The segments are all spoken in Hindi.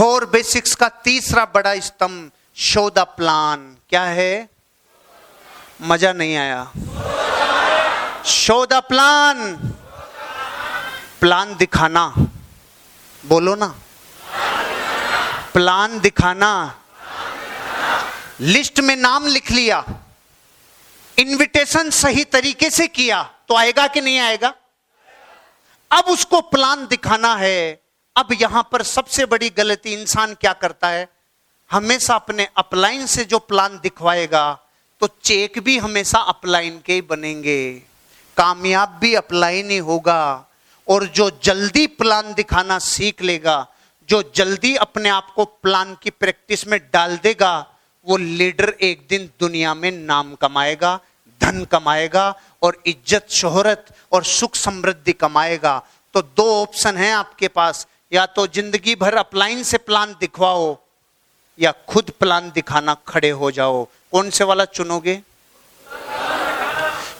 फोर बेसिक्स का तीसरा बड़ा स्तंभ शो द प्लान क्या है? मज़ा नहीं आया। Show the plan. प्लान दिखाना। बोलो ना। प्लान दिखाना। लिस्ट में नाम लिख लिया। इनविटेशन सही तरीके से किया। तो आएगा कि नहीं आएगा? अब उसको प्लान दिखाना है। अब यहाँ पर सबसे बड़ी गलती इंसान क्या करता है? हमेशा अपने अपलाइन से जो प्लान दिखवाएगा तो चेक भी हमेशा अपलाइन के ही बनेंगे। कामयाब भी अपलाइन ही होगा। और जो जल्दी प्लान दिखाना सीख लेगा, जो जल्दी अपने आप को प्लान की प्रैक्टिस में डाल देगा, वो लीडर एक दिन दुनिया में नाम कमाएगा, धन कमाएगा और इज़्ज़त, शोहरत और सुख समृद्धि कमाएगा। तो दो ऑप्शन हैं आपके पास या तो ज़िंदगी भर अपलाइन से प्लान दिखवाओ, या खुद प्लान दिखाना खड़े हो जाओ। कौन से वाला चुनोगे?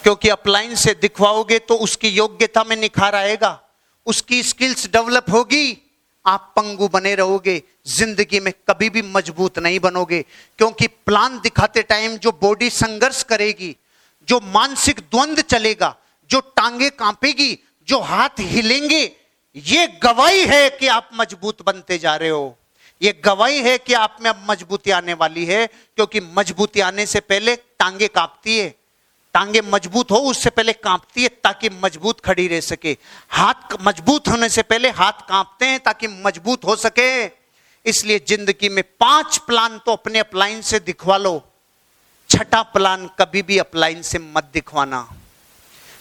क्योंकि अपलाइन से दिखवाओगे तो उसकी योग्यता में निखार आएगा। उसकी स्किल्स डेवलप होगी। आप पंगु बने रहोगे। ज़िंदगी में कभी भी मज़बूत नहीं बनोगे। क्योंकि प्लान दिखाते टाइम जो बॉडी संघर्ष करेगी, जो मानसिक द्वंद चलेगा, जो टांगे कांपेगी, जो हाथ हिलेंगे ये गवाही है कि आप मज़बूत बनते जा रहे हो। ये गवाही है कि आप में अब मजबूती आने वाली है, क्योंकि मजबूती आने से पहले टांगे कांपती है। टांगे मज़बूत हो, उससे पहले कांपती है, ताकि मज़बूत खड़ी रह सके। हाथ मज़बूत होने से पहले हाथ कांपते हैं, ताकि मज़बूत हो सके। इसलिए ज़िंदगी में पाँच प्लान तो अपने अपलाइन से दिखवा लो। छठा प्लान कभी भी अपलाइन से मत दिखवाना।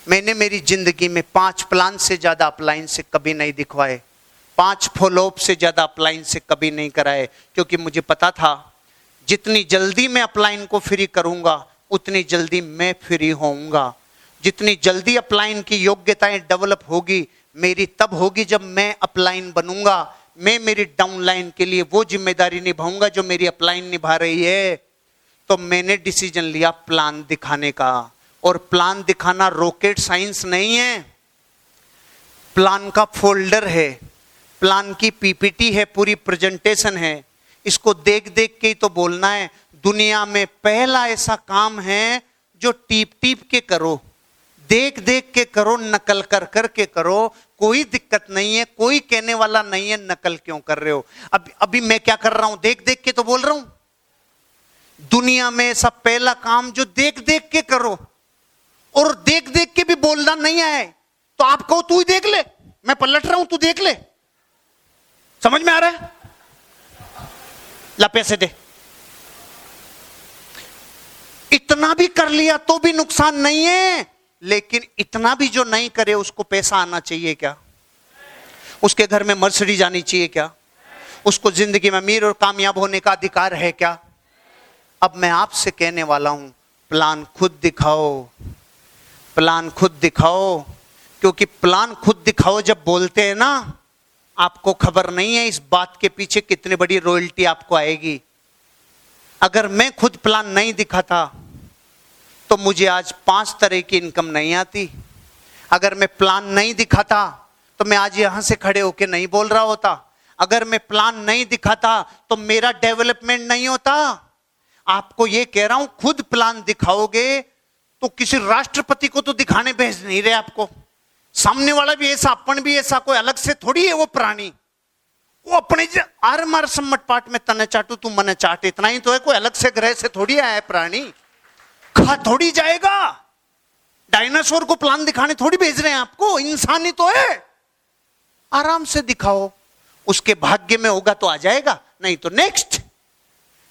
मैंने मेरी ज़िंदगी में पाँच प्लान से ज़्यादा अपलाइन से कभी नहीं दिखवाए। पाँच फॉलोअप से ज़्यादा अपलाइन से कभी नहीं कराए, क्योंकि मुझे पता था, जितनी जल्दी मैं अपलाइन को फ्री करूँगा, उतनी जल्दी मैं फ्री होऊँगा। जितनी जल्दी अपलाइन की योग्यताएँ डेवलप होगी, मेरी तब होगी जब मैं अपलाइन बनूँगा। मैं मेरी डाउनलाइन के लिए वो ज़िम्मेदारी निभाऊँगा जो मेरी अपलाइन निभा रही है। तो मैंने डिसीज़न लिया प्लान दिखाने का। और प्लान दिखाना रॉकेट साइंस नहीं है। प्लान का फोल्डर है, प्लान की पीपीटी है, पूरी प्रेजेंटेशन है। इसको देख देख के ही तो बोलना है, दुनिया में पहला ऐसा काम है जो टीप टीप के करो, देख देख के करो, नकल कर कर के करो, कोई दिक्कत नहीं है, कोई कहने वाला नहीं है, नकल क्यों कर रहे हो? अब, अभी मैं क्या कर रहा हूँ, देख देख के तो बोल रहा हूँ। दुनिया में ऐसा पहला काम जो देख देख के करो और देख देख के भी बोलना नहीं आए तो आप कहो, तू ही देख ले। मैं पलट रहा हूँ, तू देख ले। समझ में आ रहा है? ला पैसे दे। इतना भी कर लिया तो भी नुकसान नहीं है, लेकिन इतना भी जो नहीं करे, उसको पैसा आना चाहिए क्या? उसके घर में मर्सडी जानी चाहिए क्या? उसको ज़िंदगी में अमीर और कामयाब होने का अधिकार है क्या? अब मैं आपसे कहने वाला हूँ, प्लान खुद दिखाओ। प्लान खुद दिखाओ, क्योंकि प्लान खुद दिखाओ जब बोलते हैं ना, आपको खबर नहीं है इस बात के पीछे कितनी बड़ी रॉयल्टी आपको आएगी। अगर मैं खुद प्लान नहीं दिखाता तो मुझे आज पाँच तरह की इनकम नहीं आती। अगर मैं प्लान नहीं दिखाता तो मैं आज यहाँ से खड़े होके नहीं बोल रहा होता। अगर मैं प्लान नहीं दिखाता तो मेरा डेवलपमेंट नहीं होता। आपको यह कह रहा हूँ, खुद प्लान दिखाओगे तो किसी राष्ट्रपति को तो दिखाने भेज नहीं रहे आपको। सामने वाला भी ऐसा, अपन भी ऐसा, कोई अलग से थोड़ी है वो प्राणी। वो अपने आर मार सम्मट पाट में तने चाटू, तू मने चाट। इतना ही तो है, कोई अलग से ग्रह से थोड़ी आया है प्राणी। खा थोड़ी जाएगा। डायनासोर को प्लान दिखाने थोड़ी भेज रहे हैं आपको, इंसान ही तो है। आराम से दिखाओ। उसके भाग्य में होगा तो आ जाएगा, नहीं तो नेक्स्ट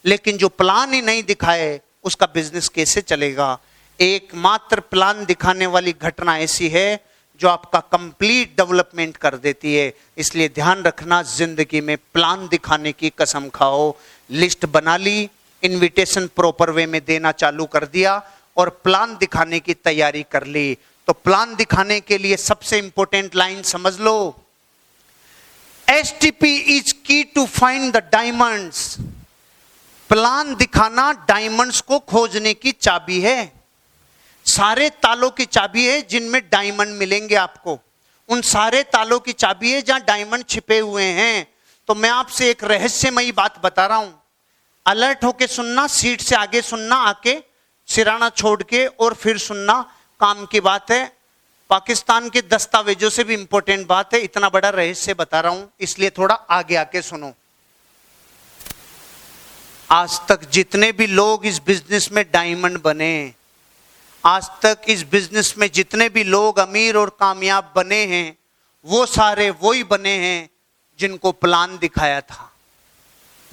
लेकिन जो प्लान ही नहीं दिखाए, उसका बिज़नेस कैसे चलेगा? एकमात्र प्लान दिखाने वाली घटना ऐसी है जो आपका कंप्लीट डेवलपमेंट कर देती है। इसलिए ध्यान रखना, ज़िंदगी में प्लान दिखाने की कसम खाओ। लिस्ट बना ली इनविटेशन प्रॉपर वे में देना चालू कर दिया और प्लान दिखाने की तैयारी कर ली। तो प्लान दिखाने के लिए सबसे इंपॉर्टेंट लाइन समझ लो। S T P is key to find the diamonds plan दिखाना डायमंड्स को खोजने की चाबी है। सारे तालों की चाबी है जिनमें डायमंड मिलेंगे आपको। उन सारे तालों की चाबी है जहाँ डायमंड छिपे हुए हैं। तो मैं आपसे एक रहस्यमयी बात बता रहा हूँ। अलर्ट होके सुनना, सीट से आगे सुनना, आके सिराना छोड़ के और फिर सुनना, काम की बात है। पाकिस्तान के दस्तावेजों से भी इंपॉर्टेंट बात है। इतना बड़ा रहस्य बता रहा हूँ, इसलिए थोड़ा आगे आके सुनो। आज तक जितने भी लोग इस बिज़नेस में डायमंड बने आज तक इस बिज़नेस में जितने भी लोग अमीर और कामयाब बने हैं वो सारे वो ही बने हैं जिनको प्लान दिखाया था।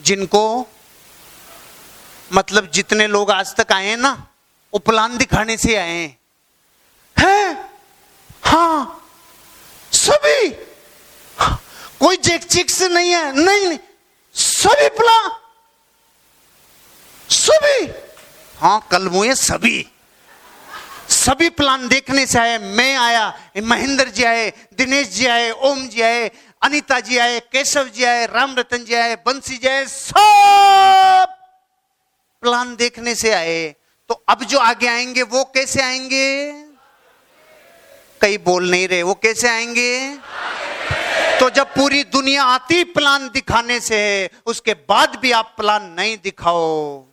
जिनको मतलब जितने लोग आज तक आए हैं ना वो प्लान दिखाने से आए हैं। है? हाँ। सभी। कोई जेक चिक से नहीं है। नहीं, नहीं। सभी प्लान सभी। हाँ कल मुए सभी। सभी प्लान देखने से आए, मैं आया महेंद्र जी आए, दिनेश जी आए, ओम जी आए, अनिता जी आए, केशव जी आए राम रतन जी आए, बंसी जी आए, सब प्लान देखने से आए। तो अब जो आगे आएँगे, वो कैसे आएँगे? कई बोल नहीं रहे, वो कैसे आएँगे? तो जब पूरी दुनिया आती प्लान दिखाने से, उसके बाद भी आप प्लान नहीं दिखाओ।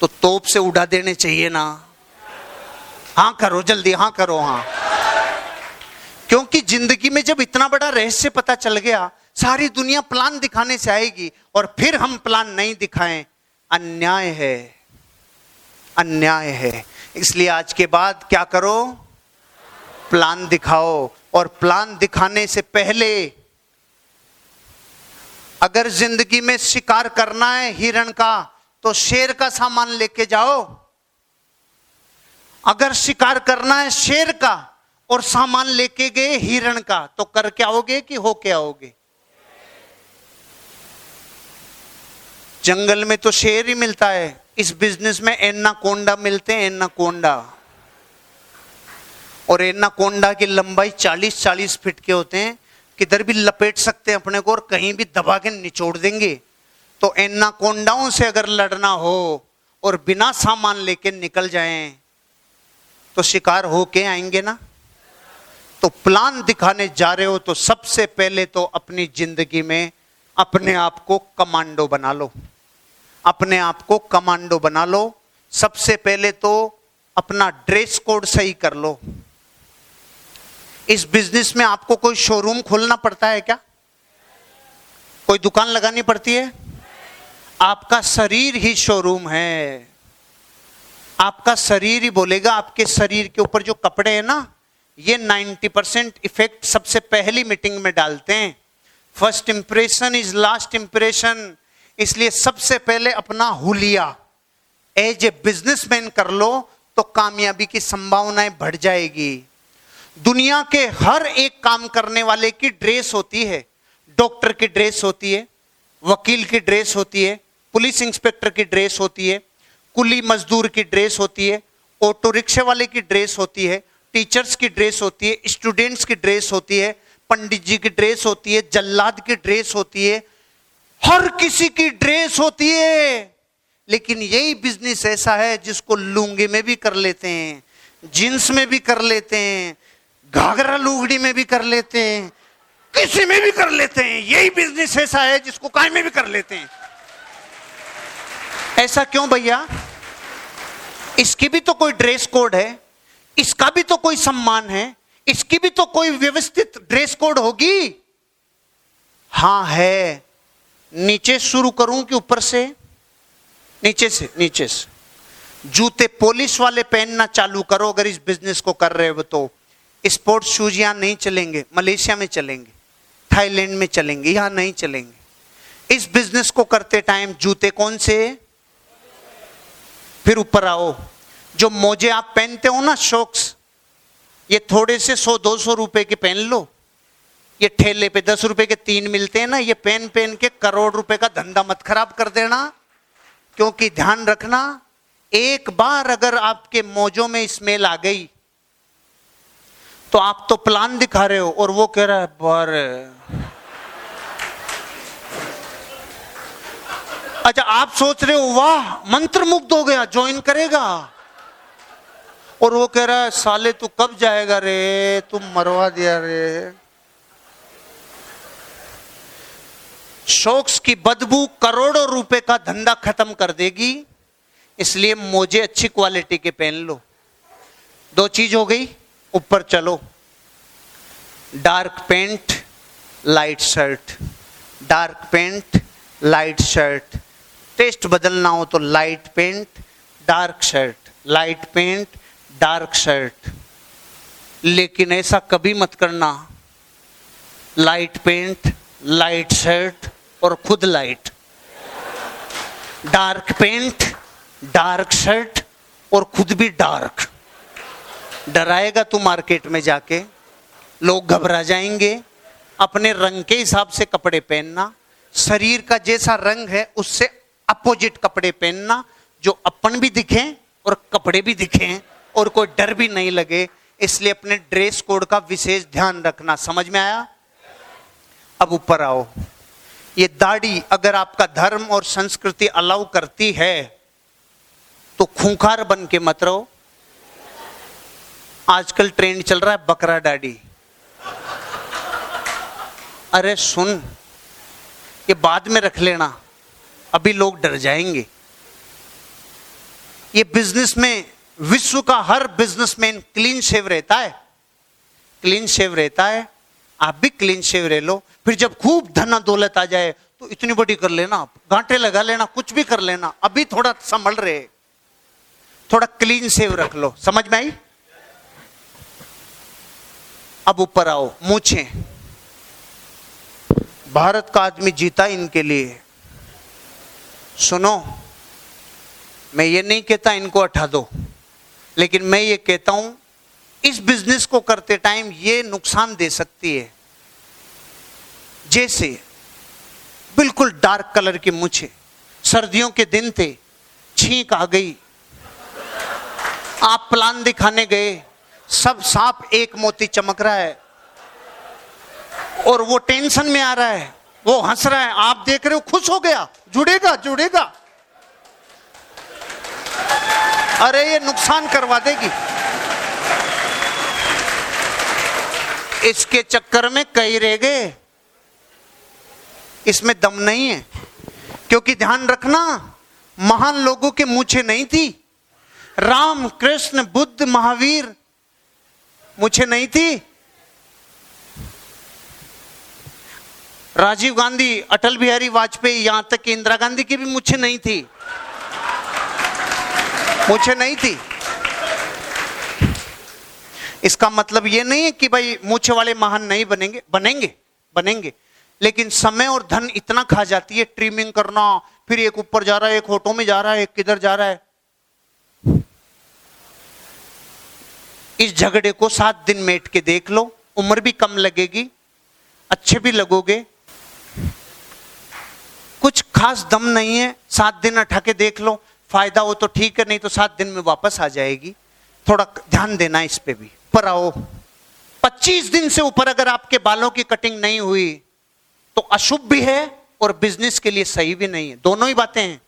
तो तोप से उड़ा देने चाहिए ना। हाँ करो, जल्दी, हाँ करो, हाँ। क्योंकि ज़िंदगी में जब इतना बड़ा रहस्य पता चल गया, सारी दुनिया प्लान दिखाने से आएगी और फिर हम प्लान नहीं दिखाएँ। अन्याय है। अन्याय है। इसलिए आज के बाद क्या करो? प्लान दिखाओ। और प्लान दिखाने से पहले अगर ज़िंदगी में शिकार करना है हिरण का तो शेर का सामान लेके जाओ। अगर शिकार करना है शेर का और सामान लेके गए हिरण का तो करके आओगे कि होके आओगे? जंगल में तो शेर ही मिलता है। इस बिज़नेस में एन्ना कोंडा मिलते हैं, एन्ना कोंडा। और एन्ना कोंडा की लंबाई 40-40 फीट के होते हैं। किधर भी लपेट सकते हैं अपने को और कहीं भी दबा के निचोड़ देंगे। तो एन्ना कोंडाओं से अगर लड़ना हो और बिना सामान लेके निकल जाएँ तो शिकार हो के आएँगे ना? तो प्लान दिखाने जा रहे हो तो सबसे पहले तो अपनी ज़िंदगी में अपने आप को कमांडो बना लो। अपने आप को कमांडो बना लो। सबसे पहले तो अपना ड्रेस कोड सही कर लो। इस बिज़नेस में आपको कोई शोरूम खोलना पड़ता है क्या? कोई दुकान लगानी पड़ती है? आपका शरीर ही शोरूम है। आपका शरीर ही बोलेगा, आपके शरीर के ऊपर जो कपड़े हैं ना, ये 90 परसेंट इफ़ेक्ट सबसे पहली मीटिंग में डालते हैं। First impression is last impression इसलिए सबसे पहले अपना हुलिया। एज ए बिजनेसमैन कर लो तो कामयाबी की संभावनाएँ बढ़ जाएगी। दुनिया के हर एक काम करने वाले की ड्रेस होती है। डॉक्टर की ड्रेस होती है। वकील की ड्रेस होती है। पुलिस इंस्पेक्टर की ड्रेस होती है, कुली मजदूर की ड्रेस होती है, ऑटो रिक्शे वाले की ड्रेस होती है, टीचर्स की ड्रेस होती है, स्टूडेंट्स की ड्रेस होती है, पंडित जी की ड्रेस होती है, जल्लाद की ड्रेस होती है, हर किसी की ड्रेस होती है। लेकिन यही बिज़नेस ऐसा है जिसको लुंगी में भी कर लेते हैं, जींस में भी कर लेते हैं, घाघरा लुगड़ी में भी कर लेते हैं, किसी में भी कर लेते हैं। यही बिज़नेस ऐसा है जिसको काय में भी कर लेते हैं। ऐसा क्यों भैया? इसकी भी तो कोई ड्रेस कोड है, इसका भी तो कोई सम्मान है, इसकी भी तो कोई व्यवस्थित ड्रेस कोड होगी? हाँ है। नीचे शुरू करूँ कि ऊपर से? नीचे से नीचे से। जूते पॉलिश वाले पहनना चालू करो, अगर इस बिज़नेस को कर रहे हो तो। स्पोर्ट्स शूज़ यहाँ नहीं चलेंगे, मलेशिया में चलेंगे, थाईलैंड में चलेंगे, यहाँ नहीं चलेंगे। इस बिज़नेस को करते टाइम जूते कौन से? फिर ऊपर आओ। जो मोजे आप पहनते हो ना शॉक्स, ये थोड़े से सौ, दो सौ रुपए के पहन लो। ये ठेले पे दस रुपए के तीन मिलते हैं ना, ये पेन पेन के करोड़ रुपए का धंधा मत खराब कर देना। क्योंकि ध्यान रखना, एक बार अगर आपके मोजों में स्मेल आ गई तो आप तो प्लान दिखा रहे हो और वो कह रहा है अच्छा आप सोच रहे हो, वाह मंत्र मुग्ध हो गया ज्वाइन करेगा। और वो कह रहा है, साले, तू कब जाएगा रे? तुम मरवा दिया रे। शोक्स की बदबू करोड़ों रुपए का धंधा खत्म कर देगी, इसलिए मोजे अच्छी क्वालिटी के पहन लो। दो चीज़ हो गई, ऊपर चलो। Dark pant light shirt dark pant light shirt test बदलना हो तो light pant dark shirt light pant dark shirt लेकिन ऐसा कभी मत करना लाइट पेंट लाइट शर्ट और खुद light dark pant dark shirt और खुद भी डार्क डराएगा तू मार्केट में जाके लोग घबरा जाएँगे अपने रंग के हिसाब से कपड़े पहनना शरीर का जैसा रंग है उससे अपोजिट कपड़े पहनना, जो अपन भी दिखें और कपड़े भी दिखें और कोई डर भी नहीं लगे, इसलिए अपने ड्रेस कोड का विशेष ध्यान रखना। समझ में आया? अब ऊपर आओ। ये दाढ़ी अगर आपका धर्म और संस्कृति अलाउ करती है तो खूंखार बन के मत रहो। आजकल ट्रेंड चल रहा है बकरा दाढ़ी। अरे सुन, ये बाद में रख लेना। अभी लोग डर जाएँगे। ये बिज़नेस में, विश्व का हर बिजनेसमैन क्लीन शेव रहता है। क्लीन शेव रहता है। आप भी क्लीन शेव रह लो। फिर जब खूब धना दौलत आ जाए तो इतनी बड़ी कर लेना। आप गांठे लगा लेना, कुछ भी कर लेना। अभी थोड़ा संभल रहे। थोड़ा क्लीन सेव रख लो। समझ में आई? अब ऊपर आओ। मूछे। भारत का आदमी जीता इनके लिए। सुनो, मैं ये नहीं कहता इनको हटा दो, लेकिन मैं ये कहता हूँ, इस बिज़नेस को करते टाइम ये नुकसान दे सकती है। जैसे, बिल्कुल डार्क कलर की मुछे सर्दियों के दिन थे, छींक आ गई, आप प्लान दिखाने गए, सब सांप एक मोती चमक रहा है, और वो टेंशन में आ रहा है, वो हंस रहा है, आप देख रहे हो, खुश हो गया। जुड़ेगा जुड़ेगा। अरे, ये नुकसान करवा देगी। इसके चक्कर में कई रह गए। इसमें दम नहीं है। क्योंकि ध्यान रखना, महान लोगों के मुछे नहीं थी। राम, कृष्ण, बुद्ध, महावीर मुझे नहीं थी। राजीव गांधी, अटल बिहारी वाजपेयी यहाँ तक कि इंदिरा गांधी की भी मुझे नहीं थी। मुझे नहीं थी। इसका मतलब ये नहीं है कि भाई मुझे वाले महान नहीं बनेंगे बनेंगे बनेंगे। लेकिन समय और धन इतना खा जाती है, ट्रिमिंग करना, फिर एक ऊपर जा रहा है, एक होटो में जा रहा है, एक किधर जा रहा है। इस झगड़े को सात दिन मेट के देख लो, उम्र भी कम लगेगी, अच्छे भी लगोगे खास दम नहीं है, सात दिन अठा के देख लो, फ़ायदा हो तो ठीक है, नहीं तो सात दिन में वापस आ जाएगी। थोड़ा ध्यान देना इस पे भी पर आओ। 25 दिन से ऊपर अगर आपके बालों की कटिंग नहीं हुई तो अशुभ भी है और बिज़नेस के लिए सही भी नहीं है। दोनों ही बातें हैं।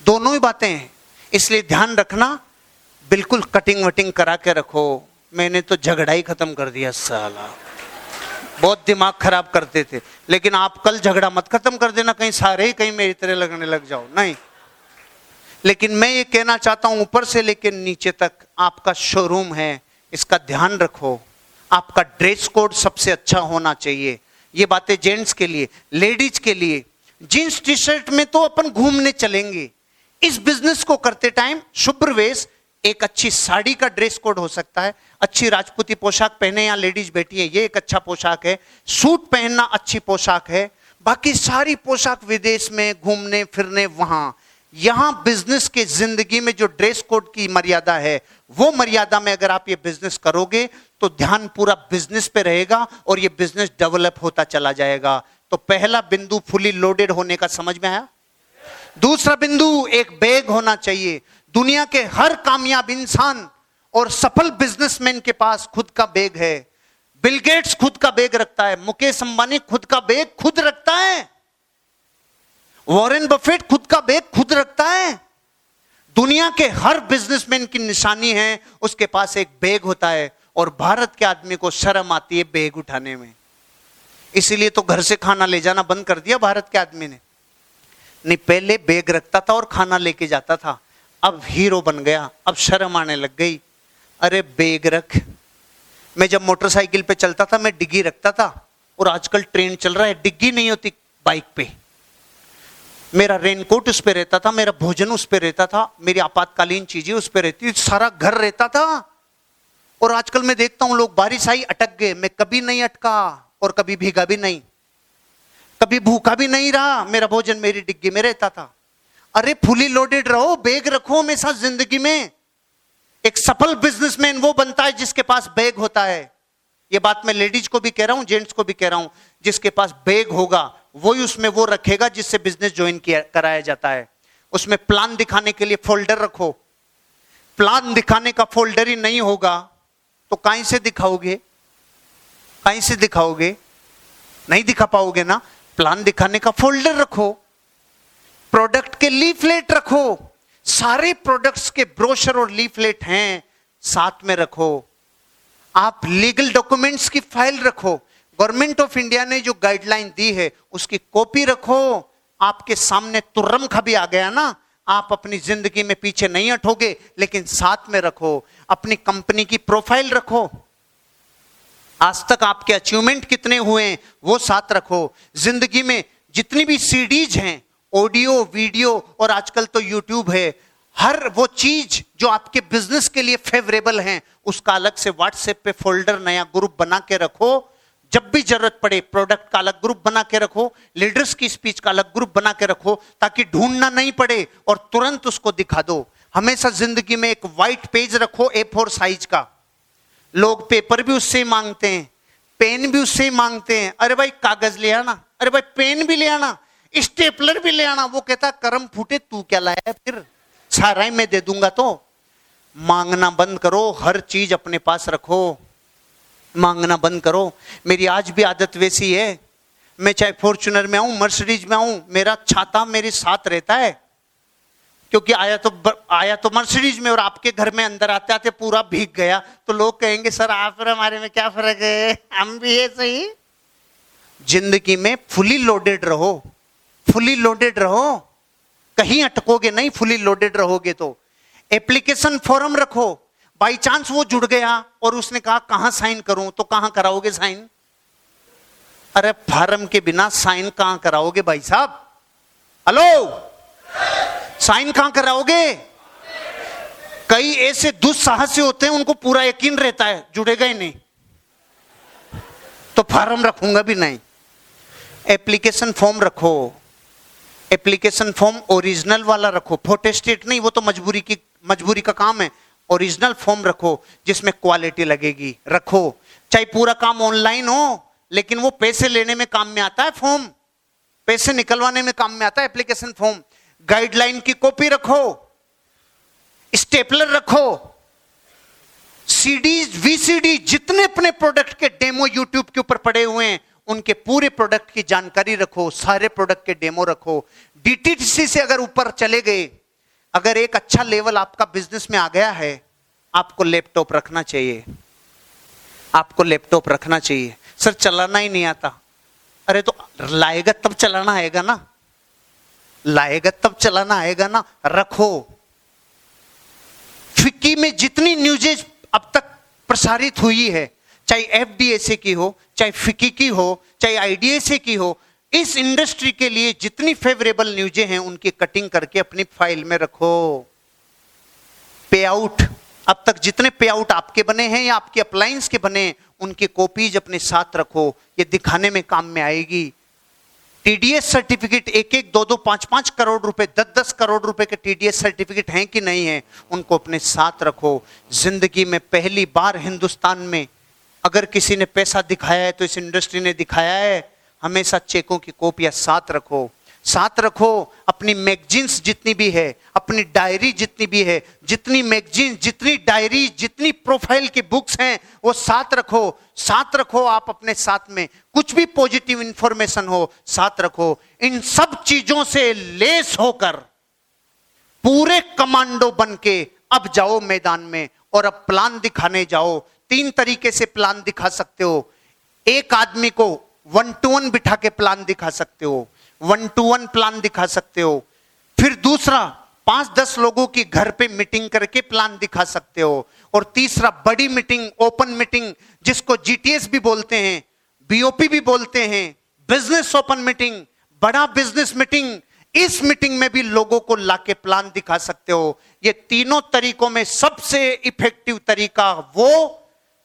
दोनों ही बातें हैं। इसलिए ध्यान रखना, बिल्कुल कटिंग वटिंग करा के रखो। मैंने तो झगड़ा ही खत्म कर दिया साला। बहुत दिमाग खराब करते थे। लेकिन आप कल झगड़ा मत खत्म कर देना, कहीं सारे ही कहीं मेरी तरह लगने लग जाओ। नहीं। लेकिन मैं ये कहना चाहता हूँ, ऊपर से लेकर नीचे तक आपका शोरूम है, इसका ध्यान रखो। आपका ड्रेस कोड सबसे अच्छा होना चाहिए। ये बातें जेंट्स के लिए लेडीज़ के लिए। जींस टी शर्ट में तो अपन घूमने चलेंगे। इस बिज़नेस को करते टाइम शुभ्र वेश एक अच्छी साड़ी का ड्रेस कोड हो सकता है, अच्छी राजपूती पोशाक पहने या लेडीज़ बैठी है, ये एक अच्छा पोशाक है। सूट पहनना अच्छी पोशाक है, बाकी सारी पोशाक विदेश में, घूमने, फिरने, वहाँ। यहाँ बिज़नेस के ज़िंदगी में जो ड्रेस कोड की मर्यादा है, वो मर्यादा में अगर आप ये बिज़नेस करोगे तो ध्यान पूरा बिज़नेस पे रहेगा और ये बिज़नेस डेवलप होता चला जाएगा। तो पहला बिंदु फुली लोडेड होने का समझ में आया? दूसरा बिंदु, एक बैग होना चाहिए। दुनिया के हर कामयाब इंसान और सफल बिजनेसमैन के पास खुद का बैग है। बिल गेट्स खुद का बैग रखता है, मुकेश अंबानी खुद का बैग खुद रखता है। वॉरेन बफेट खुद का बैग खुद रखता है। दुनिया के हर बिजनेसमैन की निशानी है, उसके पास एक बैग होता है और भारत के आदमी को शर्म आती है बैग उठाने में। इसीलिए तो घर से खाना ले जाना बंद कर दिया भारत के आदमी ने। नहीं, पहले बैग रखता था और खाना लेके जाता था। अब हीरो बन गया, अब शर्म आने लग गई। अरे बैग रख। मैं जब मोटरसाइकिल पे चलता था, मैं डिग्गी रखता था और आजकल ट्रेन चल रहा है, डिग्गी नहीं होती बाइक पे। मेरा रेनकोट उस पर रहता था, मेरा भोजन उस पर रहता था, मेरी आपातकालीन चीज़ें उस पर रहती सारा घर रहता था। और आजकल मैं देखता हूँ, लोग बारिश आई, अटक गए। मैं कभी नहीं अटका और कभी भीगा भी नहीं। कभी भूखा भी नहीं रहा, मेरा भोजन मेरी डिग्गी में रहता था। अरे, फुली लोडेड रहो, बैग रखो हमेशा ज़िंदगी में। एक सफल बिजनेसमैन वो बनता है जिसके पास बैग होता है। ये बात मैं लेडीज़ को भी कह रहा हूँ जेंट्स को भी कह रहा हूँ, जिसके पास बैग होगा, वही उसमें वो रखेगा जिससे बिज़नेस ज्वाइन किया, कराया जाता है। उसमें प्लान दिखाने के लिए फोल्डर रखो। प्लान दिखाने का फोल्डर ही नहीं होगा तो कहीं से दिखाओगे? कहीं से दिखाओगे? नहीं दिखा पाओगे ना? प्लान दिखाने का फोल्डर रखो, प्रोडक्ट के लीफलेट रखो, सारे प्रोडक्ट्स के ब्रोशर और लीफलेट हैं, साथ में रखो। आप लीगल डॉक्यूमेंट्स की फ़ाइल रखो, गवर्नमेंट ऑफ़ इंडिया ने जो गाइडलाइन दी है, उसकी कॉपी रखो। आपके सामने तुर्रम खबी आ गया ना, आप अपनी ज़िंदगी में पीछे नहीं हटोगे, लेकिन साथ में रखो। अपनी कंपनी की प्रोफ़ाइल रखो। आज तक आपके अचीवमेंट कितने हुए हैं, वो साथ रखो। ज़िंदगी में जितनी भी सीडीज हैं ऑडियो वीडियो और आजकल तो यूट्यूब है, हर वो चीज़ जो आपके बिज़नेस के लिए फेवरेबल है, उसका अलग से व्हाट्सएप पे फोल्डर नया ग्रुप बना के रखो। जब भी ज़रूरत पड़े प्रोडक्ट का अलग ग्रुप बना के रखो लीडर्स की स्पीच का अलग ग्रुप बना के रखो, ताकि ढूंढना नहीं पड़े और तुरंत उसको दिखा दो। हमेशा ज़िंदगी में एक व्हाइट पेज रखो ए फोर साइज़ का। लोग पेपर भी उससे ही मांगते हैं, पेन भी उससे ही मांगते हैं। अरे भाई कागज़ ले आना, अरे भाई पेन भी ले आना, स्टेपलर भी ले आना। वो कहता, करम फूटे, तू क्या लाया फिर? सारा ही मैं दे दूँगा तो। मांगना बंद करो, हर चीज़ अपने पास रखो। मांगना बंद करो। मेरी आज भी आदत वैसी है, मैं चाहे फॉर्चुनर में आऊँ, मर्सिडीज में आऊँ, मेरा छाता मेरे साथ रहता है। क्योंकि आया तो आया तो मर्सिडीज में और आपके घर में अंदर आते आते पूरा भीग गया। तो लोग कहेंगे, सर, आप और हमारे में क्या फ़र्क है? हम भी ये सही? ज़िंदगी में फुली लोडेड रहो। फुली लोडेड रहो। कहीं अटकोगे नहीं फुली लोडेड रहोगे तो। एप्लीकेशन फॉर्म रखो। बाई चांस वो जुड़ गया और उसने कहा, कहाँ साइन करूँ? तो कहाँ कराओगे साइन अरे फार्म के बिना साइन कहाँ कराओगे भाई साहब? हेलो साइन कहाँ कराओगे कई ऐसे दुस्साहसी होते हैं, उनको पूरा यकीन रहता है, जुड़ेगा ही नहीं। तो फार्म रखूँगा भी नहीं। एप्लीकेशन फॉर्म रखो। एप्लीकेशन फॉर्म ओरिजिनल वाला रखो। फोटेस्टेट नहीं, वो तो मजबूरी की, मजबूरी का काम है। ओरिजिनल फॉर्म रखो, जिसमें क्वालिटी लगेगी। रखो। चाहे पूरा काम ऑनलाइन हो, लेकिन वो पैसे लेने में काम में आता है फॉर्म। पैसे निकलवाने में काम में आता है एप्लीकेशन फॉर्म। गाइडलाइन की कॉपी रखो, स्टेपलर रखो, सीडीज, वीसीडी जितने अपने प्रोडक्ट के डेमो यूट्यूब के ऊपर पड़े हुए हैं, उनके पूरे प्रोडक्ट की जानकारी रखो, सारे प्रोडक्ट के डेमो रखो। डीटीसी से अगर ऊपर चले गए, अगर एक अच्छा लेवल आपका बिज़नेस में आ गया है, आपको लैपटॉप रखना चाहिए। आपको लैपटॉप रखना चाहिए। सर, चलाना ही नहीं आता। अरे तो लाएगा, तब चलाना आएगा ना। लाएगा, तब चलाना आएगा ना, रखो। फिक्की में जितनी न्यूजेज अब तक प्रसारित हुई है, चाहे एफ़ की हो, चाहे फिक्की की हो, चाहे आईडीएसए की हो, इस इंडस्ट्री के लिए जितनी फेवरेबल न्यूजें हैं, उनकी कटिंग करके अपनी फ़ाइल में रखो। पे आउट अब तक जितने पे आउट आपके बने हैं या आपके अप्लायंस के बने उनकी कॉपीज अपने साथ रखो। ये दिखाने में काम में आएगी। टीडीएस सर्टिफिकेट एक एक दो दो पाँच पाँच करोड़ रुपए दस दस करोड़ रुपए के टीडीएस सर्टिफिकेट हैं कि नहीं है, उनको अपने साथ रखो। ज़िंदगी में पहली बार हिंदुस्तान में अगर किसी ने पैसा दिखाया है तो इस इंडस्ट्री ने दिखाया है, हमेशा चेकों की कॉपियाँ साथ रखो। साथ रखो, अपनी मैगजीन्स जितनी भी है, अपनी डायरी जितनी भी है, जितनी मैगजीन जितनी डायरी जितनी प्रोफ़ाइल की बुक्स हैं, वो साथ रखो। साथ रखो आप अपने साथ में। कुछ भी पॉजिटिव इंफॉर्मेशन हो, साथ रखो। इन सब चीज़ों से लेस होकर, पूरे कमांडो बन के अब जाओ मैदान में और अब प्लान दिखाने जाओ। तीन तरीके से प्लान दिखा सकते हो। एक आदमी को वन टू वन बिठा के प्लान दिखा सकते हो। वन टू वन प्लान दिखा सकते हो। फिर दूसरा, पाँच दस लोगों की घर पे मीटिंग करके प्लान दिखा सकते हो। और तीसरा, बड़ी मीटिंग ओपन मीटिंग जिसको जीटीएस भी बोलते हैं बीओपी भी बोलते हैं बिज़नेस ओपन मीटिंग बड़ा बिज़नेस मीटिंग इस मीटिंग में भी लोगों को लाके प्लान दिखा सकते हो। ये तीनों तरीकों में सबसे इफ़ेक्टिव तरीका वो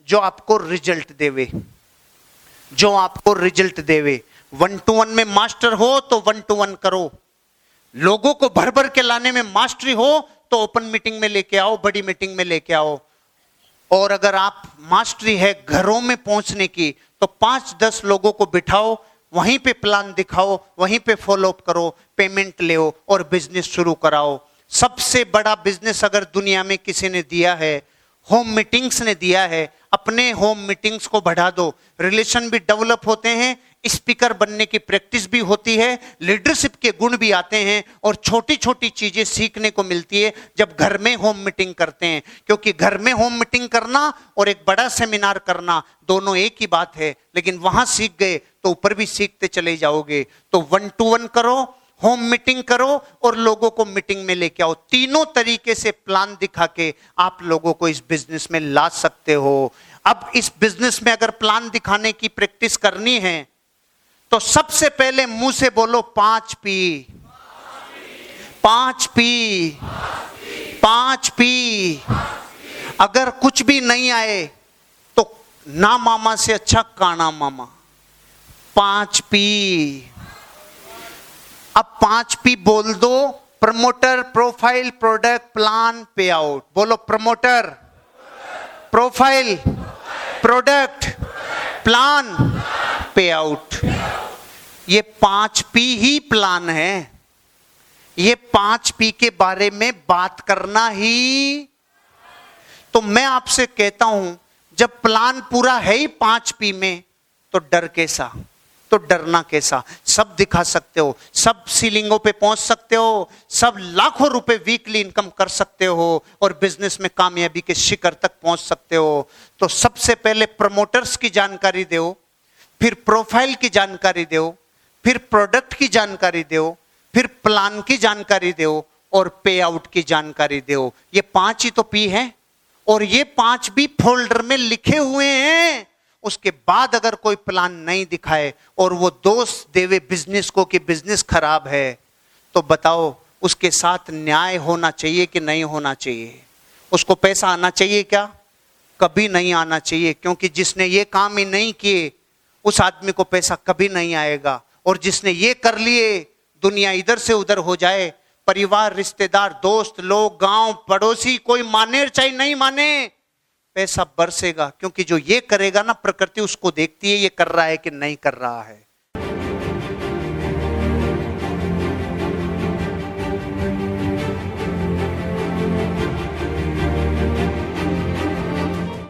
जो आपको रिज़ल्ट देवे। जो आपको रिज़ल्ट देवे। वन टू वन में मास्टर हो तो वन टू वन करो। लोगों को भर भर के लाने में मास्टरी हो तो ओपन मीटिंग में लेके आओ, बड़ी मीटिंग में लेके आओ। और अगर आप मास्टरी है घरों में पहुँचने की तो पाँच दस लोगों को बिठाओ, वहीं पे प्लान दिखाओ, वहीं पे फॉलो अप करो पेमेंट ले और बिज़नेस शुरू कराओ। सबसे बड़ा बिज़नेस अगर दुनिया में किसी ने दिया है होम मीटिंग्स ने दिया है, अपने होम मीटिंग्स को बढ़ा दो। रिलेशन भी डेवलप होते हैं स्पीकर बनने की प्रैक्टिस भी होती है लीडरशिप के गुण भी आते हैं और छोटी छोटी चीज़ें सीखने को मिलती है जब घर में होम मीटिंग करते हैं। क्योंकि घर में होम मीटिंग करना और एक बड़ा सेमिनार करना दोनों एक ही बात है, लेकिन वहाँ सीख गए तो ऊपर भी सीखते चले जाओगे। तो वन टू वन करो होम मीटिंग करो और लोगों को मीटिंग में लेके आओ। तीनों तरीके से प्लान दिखा के आप लोगों को इस बिज़नेस में ला सकते हो। अब इस बिज़नेस में अगर प्लान दिखाने की प्रैक्टिस करनी है तो सबसे पहले मुँह से बोलो पाँच पी। पाँच पी। पाँच पी। अगर कुछ भी नहीं आए तो ना मामा से अच्छा काना मामा। पाँच पी। अब पाँच पी बोल दो, promoter profile product plan pay out. बोलो promoter. Profile. Product. Plan. Pay out. ये पाँच पी ही प्लान है। ये पाँच पी के बारे में बात करना ही। तो मैं आपसे कहता हूँ, जब प्लान पूरा है ही पाँच पी में तो डर कैसा? तो डरना कैसा? सब दिखा सकते हो, सब सीलिंगों पे पहुँच सकते हो, सब लाखों रुपए वीकली इनकम कर सकते हो और बिज़नेस में कामयाबी के शिखर तक पहुँच सकते हो। तो सबसे पहले प्रमोटर्स की जानकारी दो। फिर प्रोफ़ाइल की जानकारी दो, फिर प्रोडक्ट की जानकारी दो, फिर प्लान की जानकारी दो और पे आउट की जानकारी दो। ये पाँच ही तो पी है और ये पाँच भी फोल्डर में लिखे हुए हैं। उसके बाद अगर कोई प्लान नहीं दिखाए और वो दोस्त देवे बिज़नेस को कि बिज़नेस खराब है तो बताओ उसके साथ न्याय होना चाहिए कि नहीं होना चाहिए? उसको पैसा आना चाहिए क्या? कभी नहीं आना चाहिए, क्योंकि जिसने ये काम ही नहीं किए उस आदमी को पैसा कभी नहीं आएगा। और जिसने ये कर लिए, दुनिया इधर से उधर हो जाए, परिवार, रिश्तेदार, दोस्त, लोग, गाँव, पड़ोसी, कोई माने चाहे नहीं माने, पैसा बरसेगा। क्योंकि जो ये करेगा ना, प्रकृति उसको देखती है, ये कर रहा है कि नहीं कर रहा है।